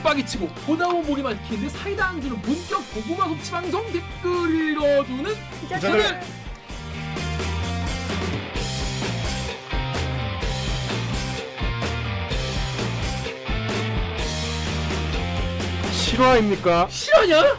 쪽박이 치고 보다 보면 목이 막히는데 사이다 안주는 본격 고구마 섭취 방송 댓글 읽어주는 기자들. 실화입니까? 실화냐?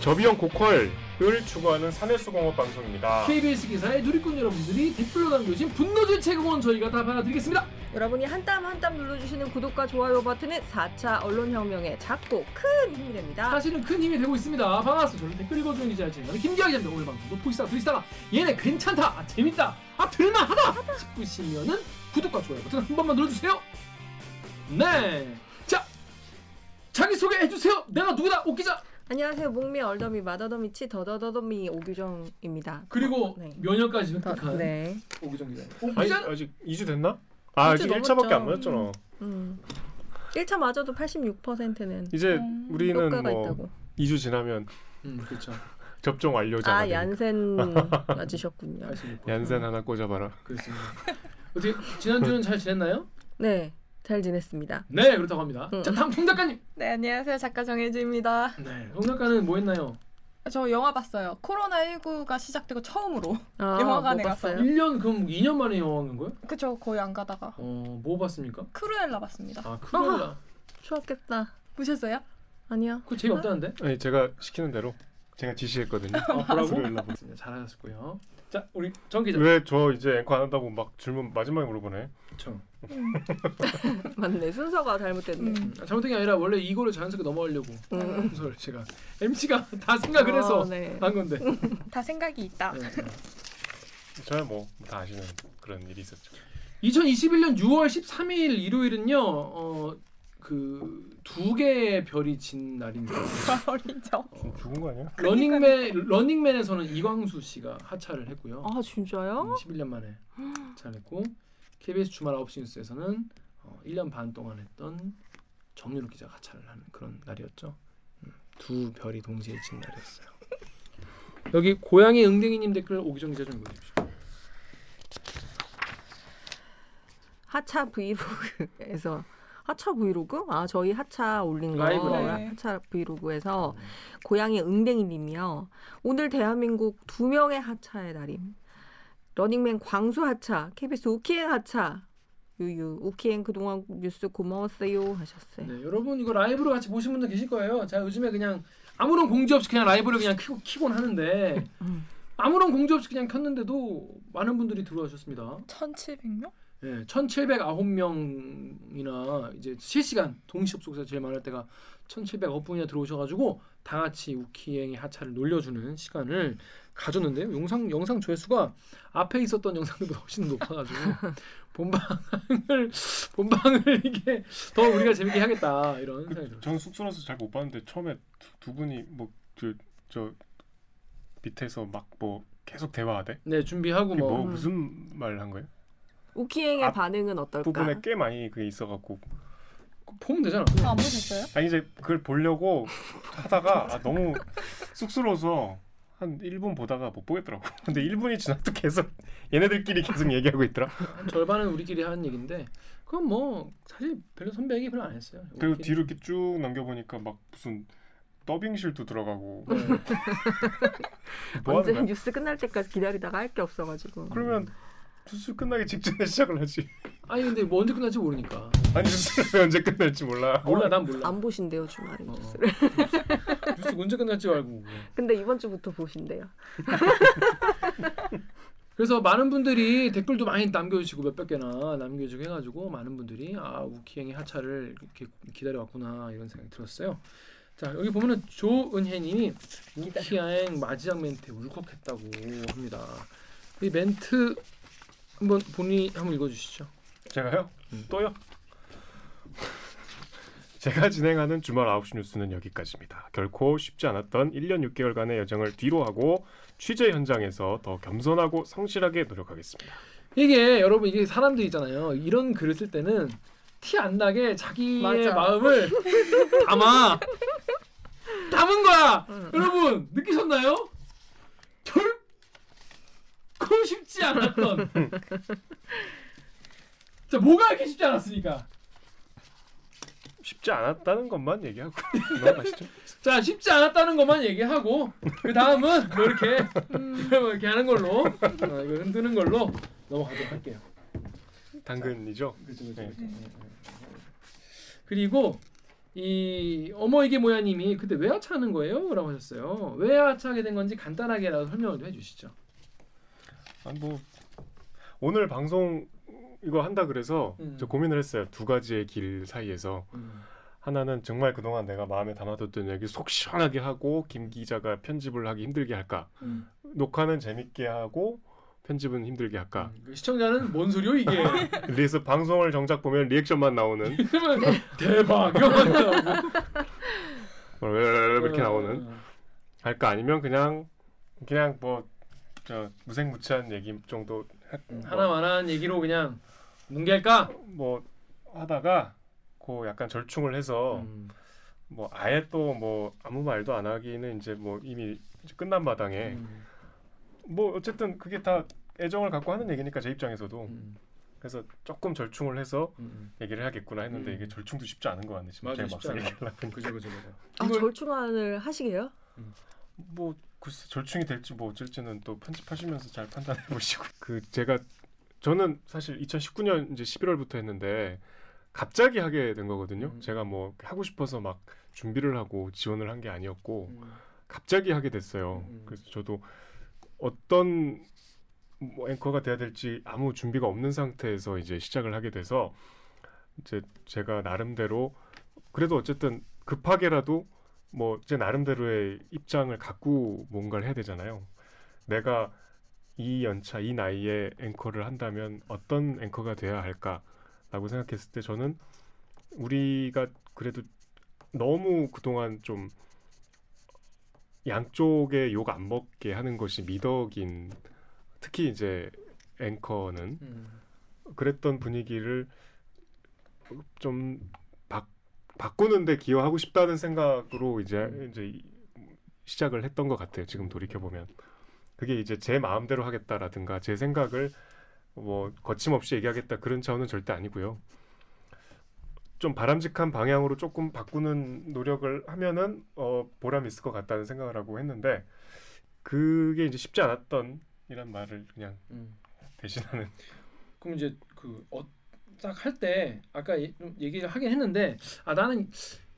저비용 고퀄 을 추구하는 산해수공업 방송입니다. KBS 기사에 누리꾼 여러분들이 댓글로 남겨주신 분노질 체크원 저희가 다 받아드리겠습니다. 여러분이 한 땀 한 땀 눌러주시는 구독과 좋아요 버튼은 4차 언론혁명의 작고 큰 힘이 됩니다. 사실은 큰 힘이 되고 있습니다. 반갑습니다. 저는 댓글 읽어주는 기자 진행하는 김기아 기자입니다. 오늘 방송도 보시다가 들으시다가 얘네 괜찮다, 아, 재밌다, 아 들만하다 싶으시면은 구독과 좋아요 버튼 한 번만 눌러주세요. 네, 자 자기 소개 해주세요. 내가 누구다, 오 기자. 안녕하세요. 목미 얼더미 마더더미치 더더더더미 오규정입니다. 그리고 네. 면역까지 더, 획득한 네. 오기정 기자. 오 아니, 기자 아직 2주 됐나? 아, 아직 이주 1차밖에 안. 맞았잖아. 음. 1차 맞아도 86%는 이제 음. 우리는 효과가 뭐 있다고. 2주 지나면 음 그렇죠. 접종 완료잖아. 아 얀센 맞으셨군요. 얀센 하나 꽂아 봐라. 그렇습니다. 어떻게 지난주는 잘 지냈나요? 네, 잘 지냈습니다. 네 그렇다고 합니다. 음. 자 다음 송 작가님. 네 안녕하세요 작가 정혜주입니다. 네, 송 작가는 뭐 했나요? 저 영화 봤어요. 코로나 19가 시작되고 처음으로. 아, 영화관에 뭐 갔어요. 봤어요? 1년 그럼 2년 만에 영화 간 거예요? 그쵸 거의 안 가다가 어, 뭐 봤습니까? 크루엘라 봤습니다. 아, 크루엘라. 추웠겠다. 보셨어요? 아니요. 그거 재미 없다는데? 아니 제가 시키는 대로 제가 지시했거든요. 아, 보라고? 크루엘라 보- 맞습니다. 잘하셨고요. 자, 우리 정 기자. 왜 저 이제 앵커 안 한다고 막 질문 마지막에 물어보네. 정. 맞네. 순서가 잘못됐네. 음. 음, 아, 잘못된 게 아니라 원래 이거를 자연스럽게 넘어가려고 음. 순서를 제가 MC가 다 생각을 해서 어, 네. 한 건데. 다 생각이 있다. 네, 네. 저야 뭐다 아시는 그런 일이 있었죠. 2021년 6월 13일 일요일은요. 어, 그두 개의 별이 진 날입니다. 어리죠. 어, 죽은 거 아니야? 러닝맨 러닝맨에서는 이광수 씨가 하차를 했고요. 아 진짜요? 11년 만에 잘했고 KBS 주말 9시 뉴스에서는 어, 1년 반 동안 했던 정연욱 기자가 하차를 하는 그런 날이었죠. 음, 두 별이 동시에 진 날이었어요. 여기 고양이 응댕이님 댓글 오기정 기자 좀 읽어주십시오. 하차 브이로그에서 하차 브이로그? 아 저희 하차 올린 거 라이브, 라이브. 하차 브이로그에서 고양이 응댕이님이요. 오늘 대한민국 두 명의 하차의 날임. 러닝맨 광수 하차, KBS 우키행 하차. 유유 우키행 그동안 뉴스 고마웠어요 하셨어요. 네, 여러분 이거 라이브로 같이 보신 분들 계실 거예요. 자 요즘에 그냥 아무런 공지 없이 그냥 라이브를 그냥 키고 키곤 하는데 음. 아무런 공지 없이 그냥 켰는데도 많은 분들이 들어와 주셨습니다. 1,700명? 예, 1,709명이나 이제 실시간 동시 접속자 제일 많을 때가 1,709분이나 들어오셔가지고 다 같이 우키행의 하차를 놀려주는 시간을 가졌는데요. 영상 영상 조회수가 앞에 있었던 영상들보다 훨씬 높아가지고 본방을 본방을 이게 더 우리가 재밌게 하겠다 이런 생각이 들어요. 저는 쑥스러워서 잘 못 봤는데 처음에 두, 두 분이 뭐저 저 밑에서 막 뭐 계속 대화하대. 네 준비하고 뭐뭐 음. 무슨 말 한 거예요? 우키행의 앞 반응은 어떨까? 부분에 꽤 많이 그게 있어갖고 보면 되잖아. 아, 안 보셨어요? 아니 이제 그걸 보려고 하다가 아, 너무 쑥스러워서 한 1분 보다가 못 보겠더라고. 근데 1분이 지나도 계속 얘네들끼리 계속 얘기하고 있더라. 한 절반은 우리끼리 하는 얘기인데 그건 뭐 사실 별로 선배 얘기 별로 안 했어요. 그리고 우리끼리. 뒤로 이렇게 쭉 넘겨보니까 막 무슨 더빙실도 들어가고 네. 뭐 언제? 뉴스 끝날 때까지 기다리다가 할 게 없어가지고. 그러면 뉴스 끝나기 직전에 시작을 하지. 아니 근데 뭐 언제 끝날지 모르니까. 아니 뉴스를 언제 끝날지 몰라. 몰라 난 몰라. 안 보신대요 주말에 어, 어. 뉴스를. 뉴스 언제 끝날지 알고. 근데 이번 주부터 보신대요. 그래서 많은 분들이 댓글도 많이 남겨주시고 몇백 개나 남겨주고 해가지고 많은 분들이 아 우키행의 하차를 이렇게 기다려왔구나 이런 생각이 들었어요. 자 여기 보면은 조은혜님이 우키행 마지막 멘트에 울컥했다고 합니다. 이 멘트 한번 본인이 한번 읽어주시죠. 제가요? 음. 또요? 제가 진행하는 주말 9시 뉴스는 여기까지입니다. 결코 쉽지 않았던 1년 6개월간의 여정을 뒤로하고 취재 현장에서 더 겸손하고 성실하게 노력하겠습니다. 이게 여러분 이게 사람들 있잖아요. 이런 글을 쓸 때는 티 안 나게 자기의 맞아. 마음을 담아 담은 거야. 응. 여러분 느끼셨나요? 결코 쉽지 않았던. 자 뭐가 이렇게 쉽지 않았습니까? 쉽지 않았다는 것만 얘기하고 넘어가시죠. 자 쉽지 않았다는 것만 얘기하고 그 다음은 뭐 이렇게 뭐 이렇게 하는 걸로 어, 이거 흔드는 걸로 넘어가도록 할게요. 당근이죠. 그렇죠, 네. 그렇죠. 그리고 이 어머 이게 뭐야님이 그때 왜 하차하는 거예요?라고 하셨어요. 왜 하차하게 된 건지 간단하게라도 설명을 좀 해주시죠. 아, 뭐 오늘 방송 이거 한다 그래서 음. 저 고민을 했어요. 두 가지의 길 사이에서 하나는 정말 그동안 내가 마음에 담아뒀던 얘기 속 시원하게 하고 김 기자가 편집을 하기 힘들게 할까? 음. 녹화는 재밌게 하고 편집은 힘들게 할까? 그 시청자는 뭔 소리요 이게? 그래서 방송을 정작 보면 리액션만 나오는 대박 이거만 나오고 왜 이렇게 어, 나오는 할까 아니면 그냥 그냥 뭐 저 무색무취한 얘기 정도 할- 음, 뭐 하나만한 얘기로 그냥 뭉갤까? 뭐 하다가 그 약간 절충을 해서 음. 뭐 아예 또 뭐 아무 말도 안 하기는 이제 뭐 이미 이제 끝난 마당에 음. 뭐 어쨌든 그게 다 애정을 갖고 하는 얘기니까 제 입장에서도 음. 그래서 조금 절충을 해서 음. 얘기를 해야겠구나 했는데 음. 이게 절충도 쉽지 않은 거 같네 지금 맞아, 제가 쉽지 막상 않아. 얘기하려고 그죠 그죠 그죠. 아 절충안을 하시게요? 뭐 글쎄 절충이 될지 뭐 어쩔지는 또 편집하시면서 잘 판단해 보시고 그 제가 저는 사실 2019년 이제 11월부터 했는데 갑자기 하게 된 거거든요. 음. 제가 뭐 하고 싶어서 막 준비를 하고 지원을 한 게 아니었고 음. 갑자기 하게 됐어요. 음. 그래서 저도 어떤 뭐 앵커가 돼야 될지 아무 준비가 없는 상태에서 이제 시작을 하게 돼서 이제 제가 나름대로 그래도 어쨌든 급하게라도 뭐 제 나름대로의 입장을 갖고 뭔가를 해야 되잖아요. 내가 이 연차 이 나이에 앵커를 한다면 어떤 앵커가 돼야 할까라고 생각했을 때 저는 우리가 그래도 너무 그동안 좀 양쪽에 욕 안 먹게 하는 것이 미덕인 특히 이제 앵커는 음. 그랬던 분위기를 좀 바, 바꾸는데 기여하고 싶다는 생각으로 이제 음. 이제 이- 시작을 했던 것 같아요. 지금 돌이켜 보면 그게 이제 제 마음대로 하겠다라든가 제 생각을 뭐 거침없이 얘기하겠다 그런 차원은 절대 아니고요. 좀 바람직한 방향으로 조금 바꾸는 노력을 하면은 어, 보람 있을 것 같다는 생각을 하고 했는데 그게 이제 쉽지 않았던 이란 말을 그냥 음. 대신하는 그럼 이제 그딱 할 때 아까 예- 좀 얘기를 하긴 했는데 아 나는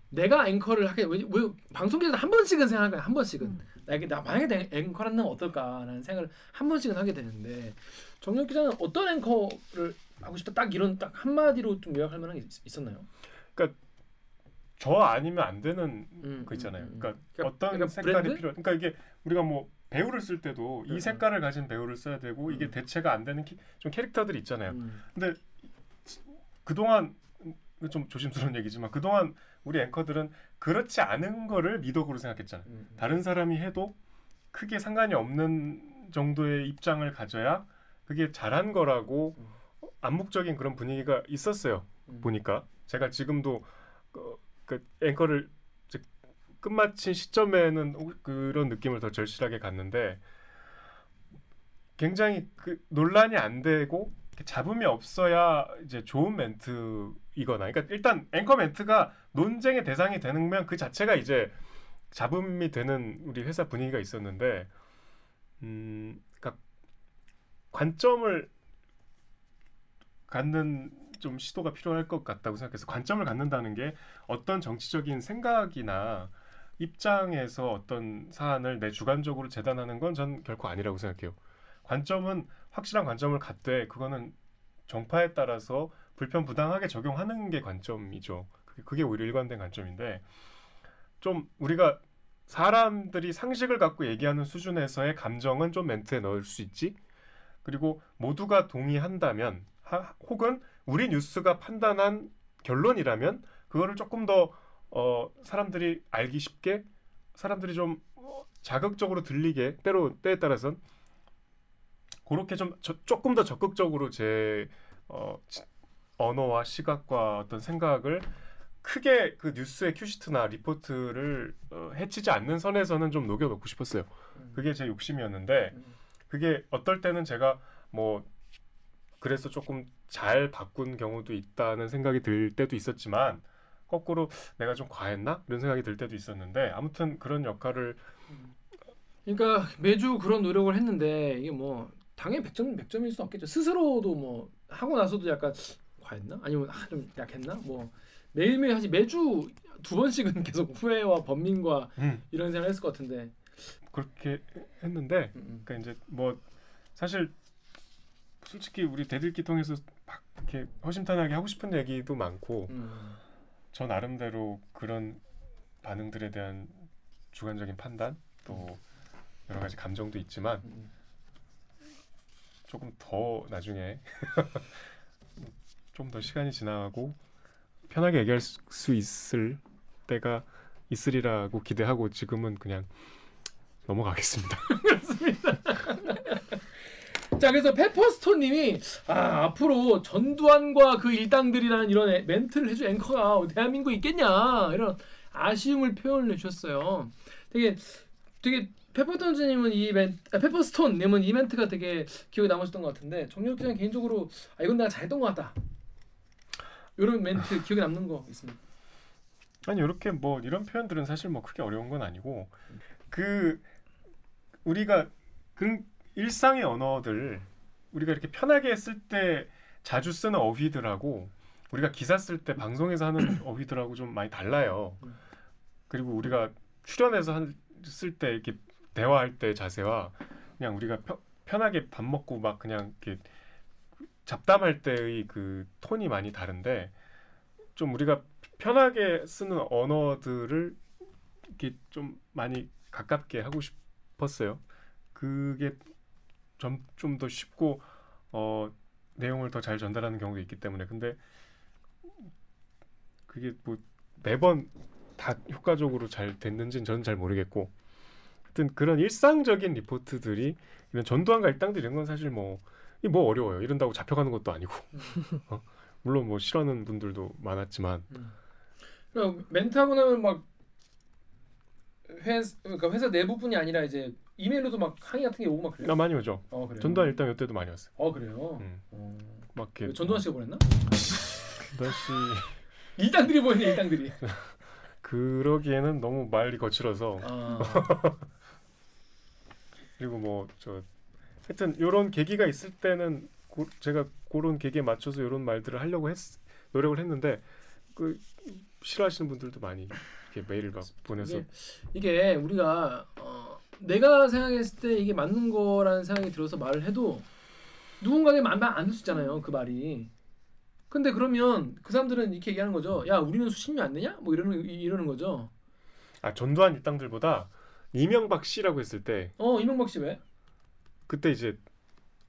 내가 앵커를 하게 왜, 왜 방송에서 한 번씩은 거야 한 번씩은 음. 나 이게 나 만약에 한다면 어떨까라는 생각을 한 번씩은 하게 되는데 정혁 기자는 어떤 앵커를 하고 싶다 딱 이런 딱 한마디로 좀 요약할 만한 게 있- 있었나요? 저 아니면 안 되는 음, 거 있잖아요. 음, 음. 그러니까, 그러니까- 어떤 그러니까 색깔이 브랜드? 필요. 그러니까 이게 우리가 뭐 배우를 쓸 때도 음, 이 색깔을 가진 배우를 써야 되고 이게 음. 대체가 안 되는 키, 좀 캐릭터들이 있잖아요. 음. 근데 그동안 좀 조심스러운 얘기지만 그동안 우리 앵커들은 그렇지 않은 거를 미덕으로 생각했잖아요. 음. 다른 사람이 해도 크게 상관이 없는 정도의 입장을 가져야 그게 잘한 거라고 음. 암묵적인 그런 분위기가 있었어요. 음. 보니까 제가 지금도 어, 그 앵커를 끝마친 시점에는 오- 그런 느낌을 더 절실하게 갔는데 굉장히 그 논란이 안 되고 잡음이 없어야 이제 좋은 멘트이거나 그러니까 일단 앵커 멘트가 논쟁의 대상이 되는 그 자체가 이제 잡음이 되는 우리 회사 분위기가 있었는데 음 그러니까 관점을 갖는 좀 시도가 필요할 것 같다고 생각해서 관점을 갖는다는 게 어떤 정치적인 생각이나 입장에서 어떤 사안을 내 주관적으로 재단하는 건 전 결코 아니라고 생각해요. 관점은 확실한 관점을 갖되 그거는 정파에 따라서 불편 부당하게 적용하는 게 관점이죠. 그게, 그게 오히려 일관된 관점인데 좀 우리가 사람들이 상식을 갖고 얘기하는 수준에서의 감정은 좀 멘트에 넣을 수 있지. 그리고 모두가 동의한다면 하, 혹은 우리 뉴스가 판단한 결론이라면 그거를 조금 더 어, 사람들이 알기 쉽게 사람들이 좀 어, 자극적으로 들리게 때로 때에 따라선 그렇게 좀 저, 조금 더 적극적으로 제 어, 지- 언어와 시각과 어떤 생각을 크게 그 뉴스의 큐시트나 리포트를 어, 해치지 않는 선에서는 좀 녹여놓고 싶었어요. 음. 그게 제 욕심이었는데 음. 그게 어떨 때는 제가 뭐 그래서 조금 잘 바꾼 경우도 있다는 생각이 들 때도 있었지만 거꾸로 내가 좀 과했나 이런 생각이 들 때도 있었는데 아무튼 그런 역할을 그러니까 매주 그런 노력을 했는데 이게 뭐 당연히 100점 100점일 수 없겠죠. 스스로도 뭐 하고 나서도 약간 과했나? 아니면 아, 좀 약했나? 뭐 매일매일 하지 매주 두 번씩은 계속 후회와 번민과 음, 이런 생각을 했을 것 같은데. 그렇게 했는데 음, 그러니까 이제 뭐 사실 솔직히 우리 대들기 통해서 막 이렇게 허심탄회하게 하고 싶은 얘기도 많고 음. 저 나름대로 그런 반응들에 대한 주관적인 판단 또 여러 가지 감정도 있지만 음. 조금 더 나중에 좀 더 시간이 지나고 편하게 얘기할 수- 수 있을 때가 있으리라고 기대하고 지금은 그냥 넘어가겠습니다. 자 그래서 페퍼스톤님이 아 앞으로 전두환과 그 일당들이라는 이런 애- 멘트를 해줄 앵커가 대한민국에 있겠냐 이런 아쉬움을 표현을 해주셨어요. 되게 되게 페퍼스톤님은 이 멘, 아, 페퍼스톤님은 이 멘트가 되게 기억에 남으셨던 것 같은데 정렬 기자 개인적으로 아 이건 내가 잘했던 것 같다. 이런 멘트 기억에 남는 거 있습니다. 아니 이렇게 뭐 이런 표현들은 사실 뭐 크게 어려운 건 아니고 그 우리가 그 일상의 언어들 우리가 이렇게 편하게 쓸 때 자주 쓰는 어휘들하고 우리가 기사 쓸 때 방송에서 하는 어휘들하고 좀 많이 달라요. 음. 그리고 우리가 출연해서 한, 쓸때 이렇게 대화할 때 자세와 그냥 우리가 펴, 편하게 밥 먹고 막 그냥 이렇게 잡담할 때의 그 톤이 많이 다른데 좀 우리가 편하게 쓰는 언어들을 이렇게 좀 많이 가깝게 하고 싶었어요. 그게 좀 좀 더 쉽고 어 내용을 더 잘 전달하는 경우도 있기 때문에 근데 그게 뭐 매번 다 효과적으로 잘 됐는지는 저는 잘 모르겠고 하여튼 그런 일상적인 리포트들이 이런 전두환과 일당들 이런 건 사실 뭐이뭐 어려워요 이런다고 잡혀가는 것도 아니고 어? 물론 뭐 싫어하는 분들도 많았지만 그럼 멘트하고 나면 막 회사 그러니까 회사 내부뿐이 아니라 이제 이메일로도 막 항의 같은 게 오고 막 그래요. 나 많이 오죠 어 그래요. 전두환 일당 이때도 많이 왔어요 어 그래요. 음. 어. 막 이렇게 전두환 씨가 보냈나? 전두환 씨 일당들이 보냈네 일당들이. 그러기에는 너무 말이 거칠어서 아. 그리고 뭐 저 하여튼 요런 계기가 있을 때는 고, 제가 그런 계기에 맞춰서 요런 말들을 하려고 했 노력을 했는데 그 싫어하시는 분들도 많이 이렇게 메일을 막 보내서 이게, 이게 우리가 어, 내가 생각했을 때 이게 맞는 거라는 생각이 들어서 말을 해도 누군가에게 수 있잖아요 그 말이. 근데 그러면 그 사람들은 이렇게 얘기하는 거죠. 야 우리는 수십이 안 되냐? 뭐 이러는 이- 이러는 거죠. 아 전두환 일당들보다 이명박 씨라고 했을 때 어 이명박 씨 왜? 그때 이제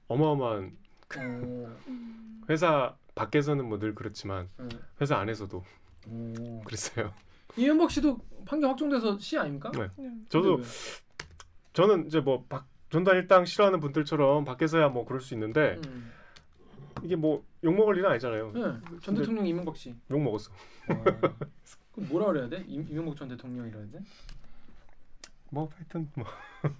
어마어마한 어, 회사 밖에서는 뭐 늘 그렇지만 어, 회사 안에서도 어. 그랬어요. 이명박 씨도 판결 확정돼서 시 아닙니까? 네. 음. 저도 근데 저는 이제 뭐 박, 전두환 일당 싫어하는 분들처럼 밖에서야 뭐 그럴 수 있는데 왜? 음. 이게 뭐 욕먹을 일은 아니잖아요. 네, 전 대통령 이명박 씨. 욕먹었어. 어. 그럼 뭐라 그래야 돼? 이- 이명박 전 대통령이라 해야 돼? 뭐 하여튼 뭐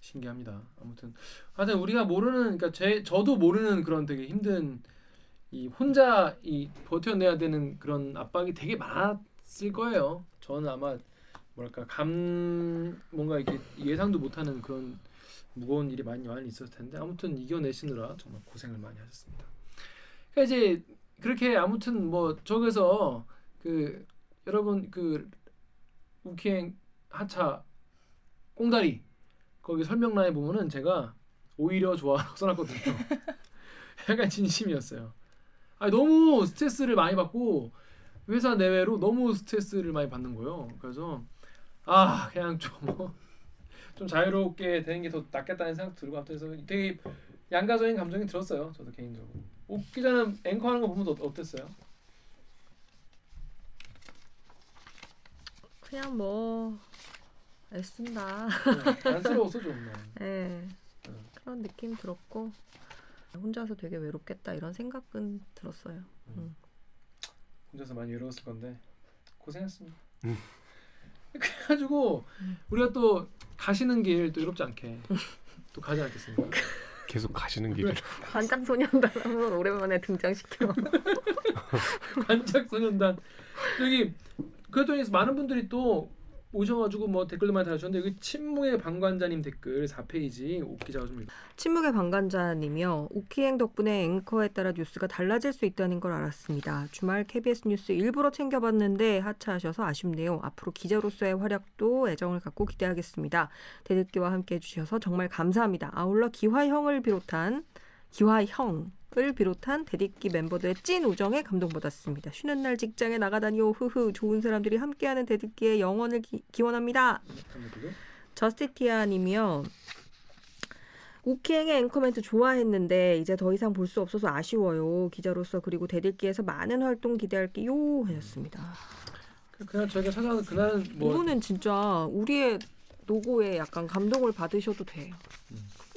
신기합니다. 아무튼 하여튼 우리가 모르는 그러니까 제 저도 모르는 그런 되게 힘든 이 혼자 이 버텨내야 되는 그런 압박이 되게 많았을 거예요. 저는 아마 뭐랄까 감 뭔가 이렇게 예상도 못하는 그런 무거운 일이 많이 많이 있었을 텐데 아무튼 이겨내시느라 정말 고생을 많이 하셨습니다. 그러니까 이제 그렇게 아무튼 뭐 저기서 그 여러분 그 우키행 하차 꽁다리 거기 설명란에 보면은 제가 오히려 좋아라고 써놨거든요. 약간 진심이었어요. 아 너무 스트레스를 많이 받고 회사 내외로 너무 스트레스를 많이 받는 거예요. 그래서 아 그냥 좀뭐좀 자유롭게 되는 게 더 낫겠다는 생각 들고 아무튼 그래서 되게 양가적인 감정이 들었어요. 저도 개인적으로. 옥 기자는 앵커 하는 거 보면 어, 어땠어요? 그냥 뭐 애쓴다. 네, 안쓰러워서 좀. 네. 예. 음. 그런 느낌 들었고 혼자서 되게 외롭겠다 이런 생각은 들었어요. 혼자서 많이 외로웠을 건데 고생했습니다. 음. 그래가지고 음. 우리가 또 가시는 길 또 외롭지 않게 또 가지 않겠습니까? 계속 가시는 길을 반짝 소년단 한번 오랜만에 등장시켜. 관작소년단 여기 그랬더니 많은 분들이 또 오셔가지고 뭐 댓글도 많이 달아주셨는데 여기 침묵의 방관자님 댓글 4페이지 옥 기자가 좀 읽어. 침묵의 방관자님이요. 우키행 덕분에 앵커에 따라 뉴스가 달라질 수 있다는 걸 알았습니다. 주말 KBS 뉴스 일부러 챙겨봤는데 하차하셔서 아쉽네요. 앞으로 기자로서의 활약도 애정을 갖고 기대하겠습니다. 대듣기와 함께 해주셔서 정말 감사합니다. 아울러 기화형을 비롯한 기화형 을 비롯한 대딛기 멤버들의 찐 우정에 감동받았습니다. 쉬는 날 직장에 나가다니요. 흐흐 좋은 사람들이 함께하는 대듣기의 영원을 기, 기원합니다. 한번 저스티티아 님이요. 우키행의 앵커 멘트 좋아했는데 이제 더 이상 볼 수 없어서 아쉬워요. 기자로서 그리고 대들기에서 많은 활동 기대할게요 하셨습니다. 그냥 저희가 찾아서 그날은 뭐 이분은 진짜 우리의 노고에 약간 감동을 받으셔도 돼요.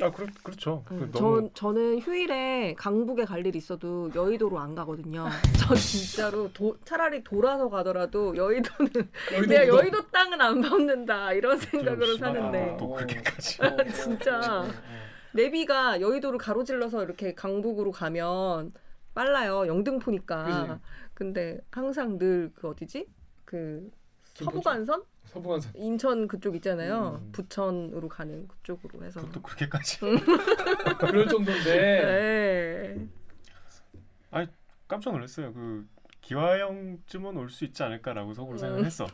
아 그렇 그렇죠. 그 음, 너무 전 저는 휴일에 강북에 갈일 있어도 여의도로 안 가거든요. 전 진짜로 도, 차라리 돌아서 가더라도 여의도는 여의도 내가. 여의도 땅은 안 받는다 이런 생각으로 심하다. 사는데 또 그렇게까지. 진짜. 내비가 여의도를 가로질러서 이렇게 강북으로 가면 빨라요. 영등포니까. 근데 항상 늘 그 어디지? 그 서부간선? 서부간선. 인천 그쪽 있잖아요. 음. 부천으로 가는 그쪽으로 해서. 또 그렇게까지. 그럴 정도인데 네. 깜짝 놀랐어요. 그 기화형쯤은 올 수 있지 않을까라고 속으로 생각했어.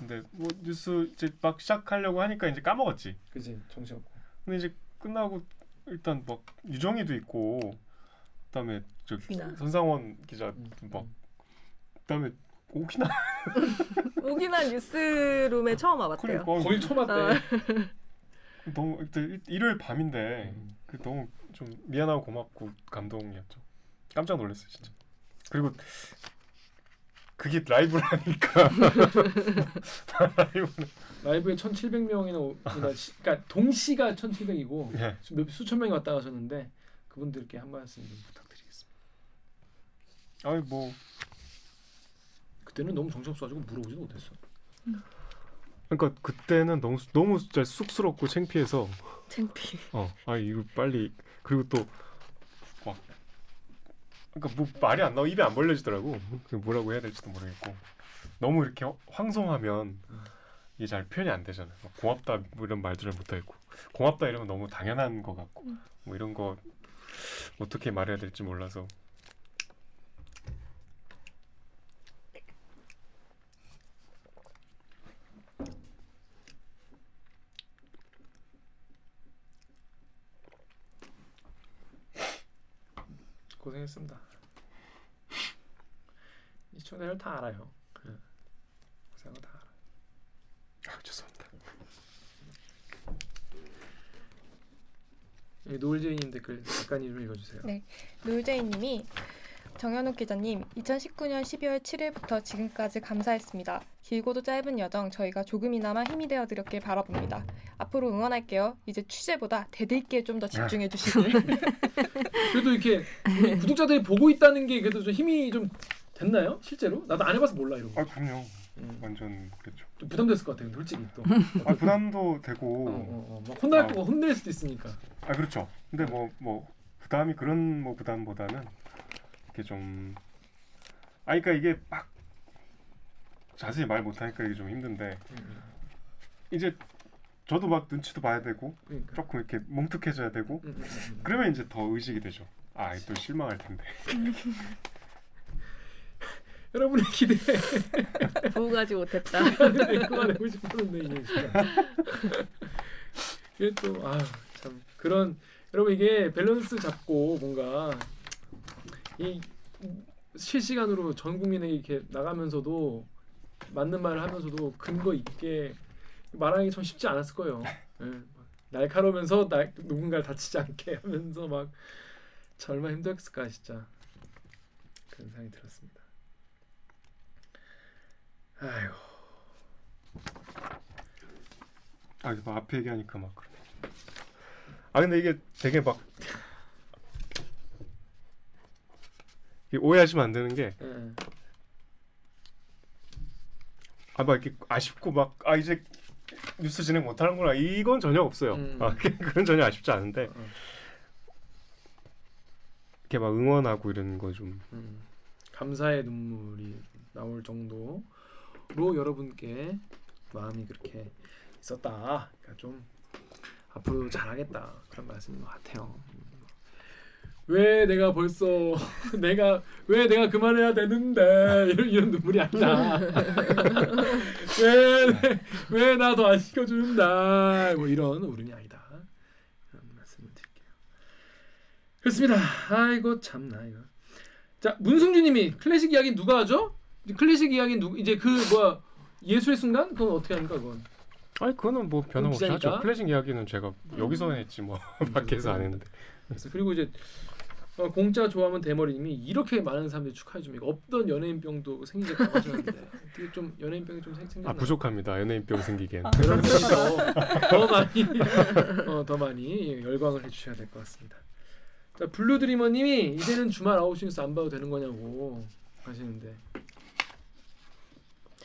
근데 뭐 뉴스 이제 막 시작하려고 하니까 이제 까먹었지. 그지 정신 없고. 근데 이제 끝나고 일단 막 유정이도 있고 그다음에 저 휘나. 손상원 기자 음. 막 그다음에 오기나 오기나 뉴스룸에 처음 와봤대요. 그러니까 거의 초맞대. 아. 너무 일요일 밤인데 음. 그 너무 좀 미안하고 고맙고 감동이었죠. 깜짝 놀랐어요 진짜. 그리고 그게 라이브라니까 라이브에 1,700명이나 그러니까 동시가 1,700이고 예. 몇 수천 명이 왔다 가셨는데 그분들께 한 말씀 좀 부탁드리겠습니다. 아니 뭐 그때는 너무 정신 없어가지고 물어보지도 못했어. 그러니까 그때는 너무 너무 진짜 쑥스럽고 창피해서. 창피. 어 아 이거 빨리. 그리고 또 막 그러니까 뭐 말이 안 나와 입이 안 벌려지더라고. 그 뭐라고 해야 될지도 모르겠고. 너무 이렇게 황송하면 이게 잘 표현이 안 되잖아요 막 고맙다 뭐 이런 말들을 못 하고. 고맙다 이러면 너무 당연한 것 같고. 뭐 이런 거 어떻게 말해야 될지 몰라서 고생했습니다. 이 시청자들 다 알아요. 예. 고생한 거다 알아. 아 죄송합니다 노을제이님 댓글 작가님 좀 읽어주세요. 네. 노유재희님이 정현욱 기자님, 2019년 12월 7일부터 지금까지 감사했습니다. 길고도 짧은 여정 저희가 조금이나마 힘이 되어 드렸길 바라봅니다. 앞으로 응원할게요. 이제 취재보다 대들기에 좀 더 집중해 주시길. 그래도 이렇게 구독자들이 보고 있다는 게 그래도 좀 힘이 좀 됐나요? 실제로? 나도 안 해봐서 몰라 이런 거. 아 그럼요 음. 완전 그랬죠 좀 부담됐을 것 같아요. 솔직히 또. 아 부담도 어, 되고 어, 어. 막 혼날 아. 거 혼낼 수도 있으니까. 아 그렇죠. 근데 뭐뭐 부담이 그런 뭐 부담보다는 이렇게 좀 아 그러니까 이게 막 자세히 말 못하니까 이게 좀 힘든데 음, 이제 저도 막 눈치도 봐야 되고 그러니까. 조금 이렇게 뭉툭해져야 되고 음, 음, 음. 그러면 이제 더 의식이 되죠. 아 또 실망할 텐데. 여러분의 기대 부응하지 못했다. 네, 그만하고 싶었는데 이게 진짜. 이게 또아참 그런 여러분 이게 밸런스 잡고 뭔가 이 실시간으로 전 국민에게 이렇게 나가면서도 맞는 말을 하면서도 근거 있게 말하기 참 쉽지 않았을 거예요. 예, 막 날카로우면서 날, 누군가를 다치지 않게 하면서 막참 얼마나 힘들었을까 진짜 그런 생각이 들었습니다. 아이고. 아 이거 앞에 얘기하니까 막 그러네. 아 근데 이게 되게 막 이게 오해하시면 안 되는 게 예. 아막 이렇게 아쉽고 막 아 이제 뉴스 진행 못 하는구나 이건 전혀 없어요. 음. 아 그건 전혀 아쉽지 않은데 음. 이렇게 막 응원하고 이런 거좀 음, 감사의 눈물이 나올 정도로 여러분께 마음이 그렇게 있었다. 그러니까 좀 앞으로 잘하겠다 그런 말씀인 것 같아요. 음. 왜 내가 벌써 내가 왜 내가 그만해야 되는데 이런, 이런 눈물이 아니다. 왜왜 나 더 안 시켜준다 뭐 이런 울음이 아니다. 그런 말씀을 드릴게요. 그렇습니다. 아이고 참나 이거. 자 문승주님이 클래식 이야기 누가 하죠? 클래식 이야기 누 이제 그 뭐야 예술의 순간 그건 어떻게 합니까 그건? 아니 그거는 뭐 변함없이? 하죠. 클래식 이야기는 제가 여기서 했지 뭐 밖에서 안 했는데. 그래서 그리고 이제 어, 공짜 좋아하면 대머리님이 이렇게 많은 사람들이 축하해 줍니까? 없던 연예인병도 생기게 하셨는데 어떻게 좀 연예인병이 좀 생- 아? 부족합니다. 연예인병 생기기엔. 그런 분이 더, 더 많이 어, 더 많이 열광을 해주셔야 될 것 같습니다. 자 블루드리머님이 이제는 주말 9시 뉴스 안 봐도 되는 거냐고 하시는데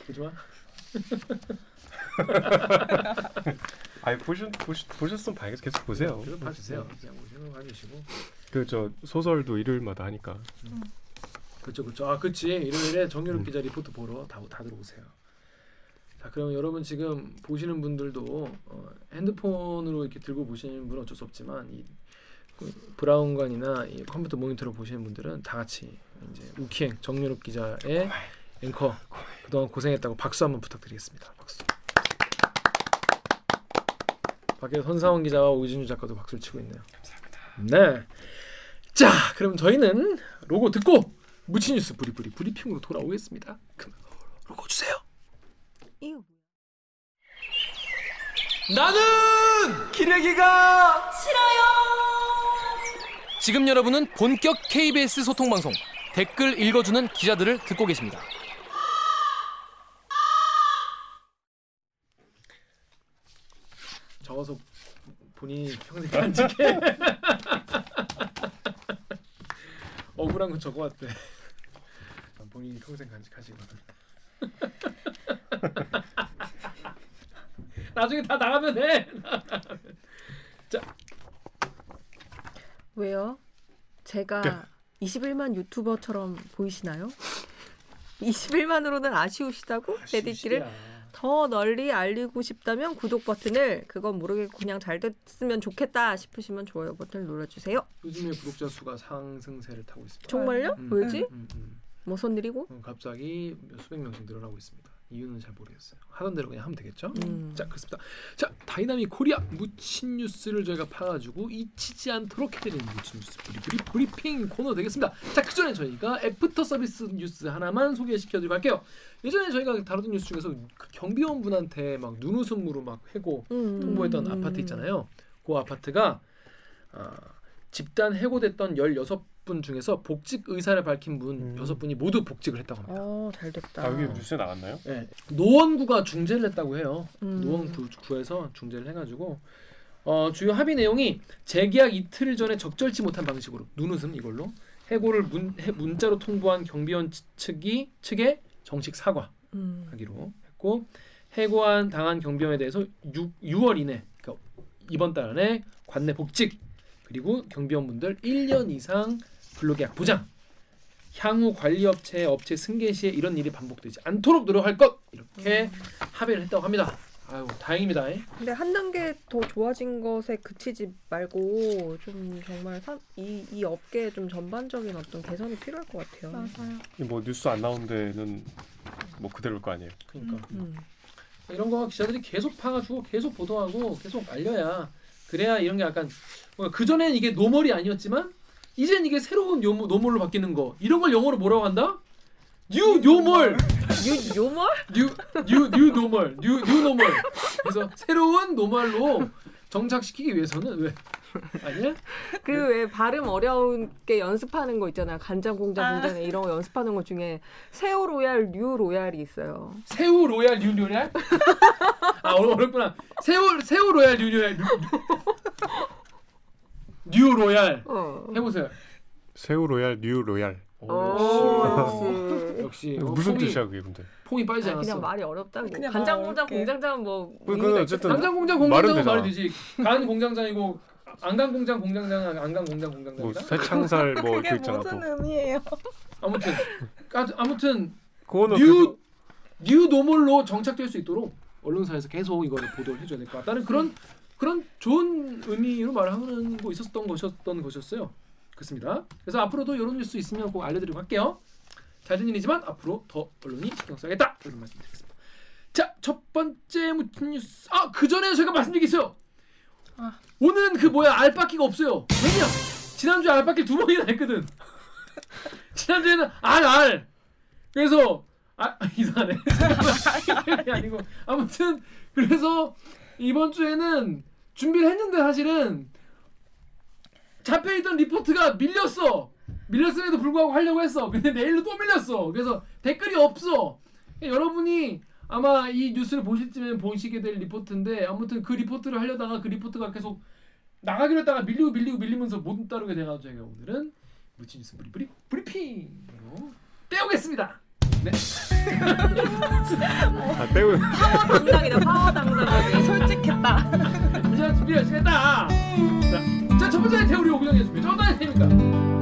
보지 마. 아니 보셨 보셨 보셨으면 봐야겠 계속 보세요. 계속 봐주세요. 그냥 보시는 거 봐주시고. 그 저 소설도 일요일마다 하니까. 그렇죠, 그렇죠. 아, 그렇지. 일요일에 정연욱 음. 기자 리포트 보러 다 다들 오세요. 자, 그럼 여러분 지금 보시는 분들도 어, 핸드폰으로 이렇게 들고 보시는 분은 어쩔 수 없지만 이그 브라운관이나 이 컴퓨터 모니터로 보시는 분들은 다 같이 이제 우키행 정연욱 기자의 앵커 그동안 고생했다고 박수 한번 부탁드리겠습니다. 박수. 밖에 선사원 기자와 오진주 작가도 박수를 치고 있네요. 감사합니다. 네. 자, 그럼 저희는 로고 듣고 무치 뉴스 브리브리 브리핑으로 돌아오겠습니다. 그럼 로고 주세요. 나는 기레기가 싫어요. 지금 여러분은 본격 KBS 소통 방송 댓글 읽어주는 기자들을 듣고 계십니다. 적어서 본인이 평생 간직해. 억울한 거 적어왔대. 본인이 평생 간직하시거든. 나중에 다 나가면 해. 왜요? 제가 21만 유튜버처럼 보이시나요? 21만으로는 아쉬우시다고? 레디끼를 더 널리 알리고 싶다면 구독 버튼을 그건 모르겠고 그냥 잘 됐으면 좋겠다 싶으시면 좋아요 버튼을 눌러주세요. 요즘에 구독자 수가 상승세를 타고 있습니다. 정말요? 음, 왜지? 음, 음. 무슨 일이고? 어, 갑자기 몇 수백 명씩 늘어나고 있습니다. 이유는 잘 모르겠어요. 하던 대로 그냥 하면 되겠죠? 음. 자 그렇습니다. 자 dynamic Korea 묻힌 뉴스를 저희가 파가지고 잊히지 않도록 해드리는 묻힌 뉴스 브리 브리 브리핑 코너 되겠습니다. 자 그 전에 저희가 애프터 서비스 뉴스 하나만 소개시켜드리고 할게요. 예전에 저희가 다루던 뉴스 중에서 그 경비원 분한테 막 눈웃음으로 막 해고 음. 통보했던 아파트 있잖아요. 그 아파트가 아, 집단 해고됐던 16분 중에서 복직 의사를 밝힌 분 음. 여섯 분이 모두 복직을 했다고 합니다. 어, 잘 됐다. 아 여기 뉴스에 나갔나요? 네. 노원구가 중재를 했다고 해요. 음. 노원구에서 중재를 해가지고 어, 주요 합의 내용이 재계약 이틀 전에 적절치 못한 방식으로 눈웃음 이걸로 해고를 문, 해, 문자로 통보한 경비원 측- 측이 측에 정식 사과하기로 음. 했고 해고한 당한 경비원에 대해서 6, 6월 이내 그러니까 이번 달 안에 관내 복직 그리고 경비원분들 1년 이상 근로계약 보장 향후 관리업체 업체 승계 시에 이런 일이 반복되지 않도록 노력할 것 이렇게 합의를 했다고 합니다. 아유 다행입니다. 근데 한 단계 더 좋아진 것에 그치지 말고 좀 정말 이, 이 업계에 좀 전반적인 어떤 개선이 필요할 것 같아요. 맞아요. 이뭐 뉴스 안 나온 데는 뭐 그대로일 거 아니에요. 그러니까 음. 이런 거 기자들이 계속 파가지고 계속 보도하고 계속 알려야 그래야 이런 게 약간 그 전에는 이게 normal이 아니었지만 이젠 이게 새로운 요, normal로 바뀌는 거. 이런 걸 영어로 뭐라고 한다? new normal 유 요멀? new new new normal new new normal 그래서 새로운 normal로 정착시키기 위해서는 왜 아니야? 그 왜 발음 어려운 게 연습하는 거 있잖아요. 간장 공장 아. 공장에 이런 거 연습하는 것 중에 새우 royal, new royal이 있어요. 새우 royal new royal? 아 어렵구나. 새우 새우 royal new royal new, new royal 어. 해보세요. 새우 royal, new royal. 오, 오. 역시 어, 무슨 폼이, 뜻이야 그게 근데? 폼이 빠지지 아, 않았어. 그냥 말이 어렵다고. 그냥 간장 말 공장. 공장장은 뭐 그건 의미가 어쨌든. 간장 공장 공장장은. 말이 되지. 간 공장장이고 간장공장 공장장 간장공장 공장장 뭐 쇠창살 뭐 그게 이렇게 있잖아 무슨 또. 의미예요? 아무튼 아, 아무튼 그거는 new 그 new normal로 정착될 수 있도록 언론사에서 계속 이거를 보도를 해줘야 될 것 같다는 그런 그런 좋은 의미로 말하는 거 있었던 것이었던 것이었어요. 그렇습니다. 그래서 앞으로도 이런 뉴스 있으면 꼭 알려드리고 할게요. 잘된 일이지만 앞으로 더 언론이 신경 써야겠다 이런 말씀드리겠습니다. 자, 첫 번째 무슨 뉴스. 아, 그 전에 제가 있어요. 아. 오늘은 그 뭐야 알바끼가 없어요. 왜냐? 지난주에 알바끼 두 번이나 했거든. 지난주에는 알 알. 그래서 아 이상하네. 아니고 아무튼 그래서 이번 주에는 준비를 했는데 사실은 잡혀있던 리포트가 밀렸어. 밀렸음에도 불구하고 하려고 했어. 근데 내일로 또 밀렸어. 그래서 댓글이 없어. 여러분이 아마 이 뉴스를 보실 쯤에 보시게 될 리포트인데 아무튼 그 리포트를 하려다가 그 리포트가 계속 나가기로 했다가 밀리고 밀리고 밀리면서 못 따르게 돼가지고 제가 오늘은 루치 뉴스 브리 브리 브리핑으로 떼오겠습니다. 네. 아, 때우 파워 당당이다. 파워 당당하게. 솔직했다. 자 준비 열심히 했다. 자, 자, 첫 번째 태우리 오구정의 준비. 정답.